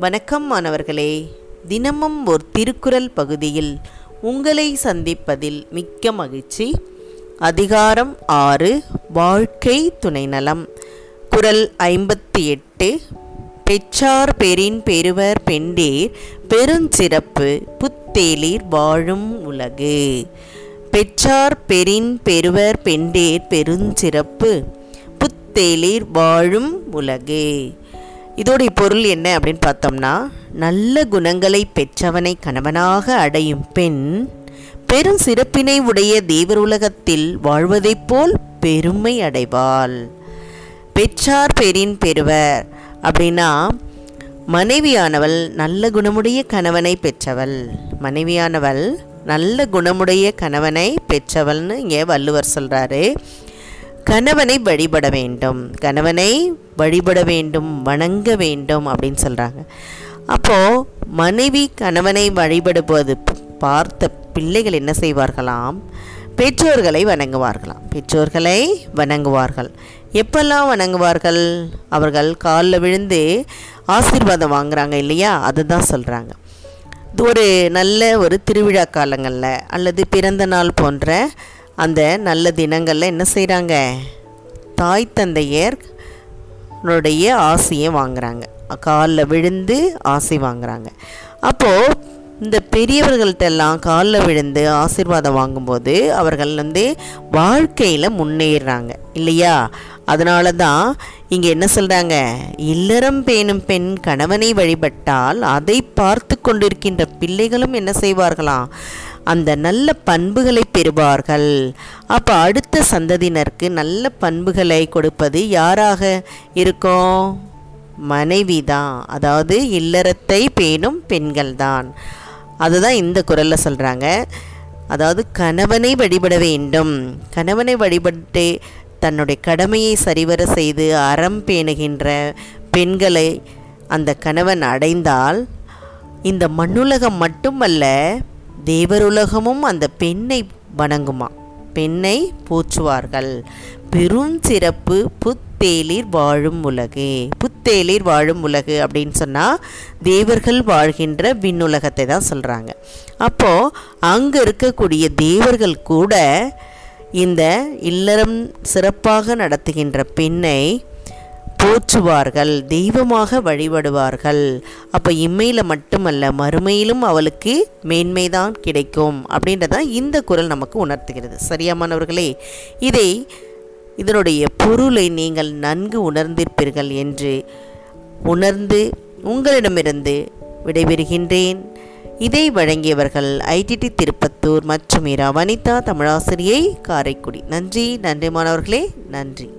வணக்கம் மாணவர்களே. தினமும் ஒரு திருக்குறள் பகுதியில் உங்களை சந்திப்பதில் மிக்க மகிழ்ச்சி. அதிகாரம் ஆறு வாழ்க்கை துணை நலம் குரல் ஐம்பத்தி எட்டு பெற்றார் பெரின் பெறுவர் பெண்டேர் பெருஞ்சிறப்பு புத்தேளிர் வாழும் உலகு. பெற்றார் பெரின் பெறுவர் பெண்டேர் பெருஞ்சிறப்பு புத்தேளிர் வாழும் உலகு. இதோடைய பொருள் என்ன அப்படின்னு பார்த்தோம்னா நல்ல குணங்களை பெற்றவனை கணவனாக அடையும் பெண் பெரும் சிறப்பினை உடைய தேவர் உலகத்தில் வாழ்வதைப் போல் பெருமை அடைவாள். பெற்றார் பெரின் பெறுவர். அப்படின்னா மனைவியானவள் நல்ல குணமுடைய கணவனை பெற்றவள். மனைவியானவள் நல்ல குணமுடைய கணவனை பெற்றவள்னு இங்கே வள்ளுவர் சொல்கிறாரு கணவனை வழிபட வேண்டும். கணவனை வழிபட வேண்டும் வணங்க வேண்டும் அப்படின்னு சொல்கிறாங்க அப்போது மனைவி கணவனை வழிபடுவது பார்த்த பிள்ளைகள் என்ன செய்வார்களாம்? பெற்றோர்களை வணங்குவார்களாம். பெற்றோர்களை வணங்குவார்கள். எப்பெல்லாம் வணங்குவார்கள்? அவர்கள் காலில் விழுந்து ஆசீர்வாதம் வாங்குறாங்க இல்லையா? அதுதான் சொல்கிறாங்க ஒரு நல்ல ஒரு திருவிழா காலங்களில் அல்லது பிறந்த நாள் போன்ற அந்த நல்ல தினங்களில் என்ன செய்கிறாங்க தாய் தந்தையர் னுடைய ஆசையை வாங்குறாங்க. காலில் விழுந்து ஆசை வாங்குறாங்க. அப்போது இந்த பெரியவர்கள்ட்டெல்லாம் காலில் விழுந்து ஆசீர்வாதம் வாங்கும்போது அவர்கள் வந்து வாழ்க்கையில் முன்னேறுறாங்க இல்லையா? அதனால தான் இங்கே என்ன சொல்கிறாங்க இல்லறம் பேணும் பெண் கணவனை வழிபட்டால் அதை பார்த்து கொண்டிருக்கின்ற பிள்ளைகளும் என்ன செய்வார்களாம்? அந்த நல்ல பண்புகளை பெறுவார்கள். அப்போ அடுத்த சந்ததியினருக்கு நல்ல பண்புகளை கொடுப்பது யாராக இருக்கும்? மனைவி தான். அதாவது இல்லறத்தை பேணும் பெண்கள் தான். அதுதான் இந்த குரலில் சொல்கிறாங்க அதாவது கணவனை வழிபட வேண்டும். கணவனை வழிபட்டு தன்னுடைய கடமையை சரிவர செய்து அறம் பேணுகின்ற பெண்களை அந்த கணவன் அடைந்தால் இந்த மண்ணுலகம் மட்டுமல்ல தேவருலகமும் அந்த பெண்ணை வணங்குமா? பெண்ணை போற்றுவார்கள். பெரும் சிறப்பு புத்தேலிர் வாழும் உலகு. புத்தேலிர் வாழும் உலகு அப்படின்னு சொன்னால் தேவர்கள் வாழ்கின்ற விண்ணுலகத்தை தான் சொல்கிறாங்க அப்போது அங்கே இருக்கக்கூடிய தேவர்கள் கூட இந்த இல்லறம் சிறப்பாக நடத்துகின்ற பெண்ணை போற்றுவார்கள் தெய்வமாக வழிபடுவார்கள். அப்போ இம்மையில் மட்டுமல்ல மறுமையிலும் அவளுக்கு மேன்மைதான் கிடைக்கும் அப்படின்றதான் இந்த குரல் நமக்கு உணர்த்துகிறது. சரியாமானவர்களே இதை இதனுடைய பொருளை நீங்கள் நன்கு உணர்ந்திருப்பீர்கள் என்று உணர்ந்து உங்களிடமிருந்து விடைபெறுகின்றேன். இதை வழங்கியவர்கள் ஐடிடி திருப்பத்தூர் மற்றும் இரா. வனிதா தமிழாசிரியை காரைக்குடி. நன்றி நன்றி மாணவர்களே நன்றி.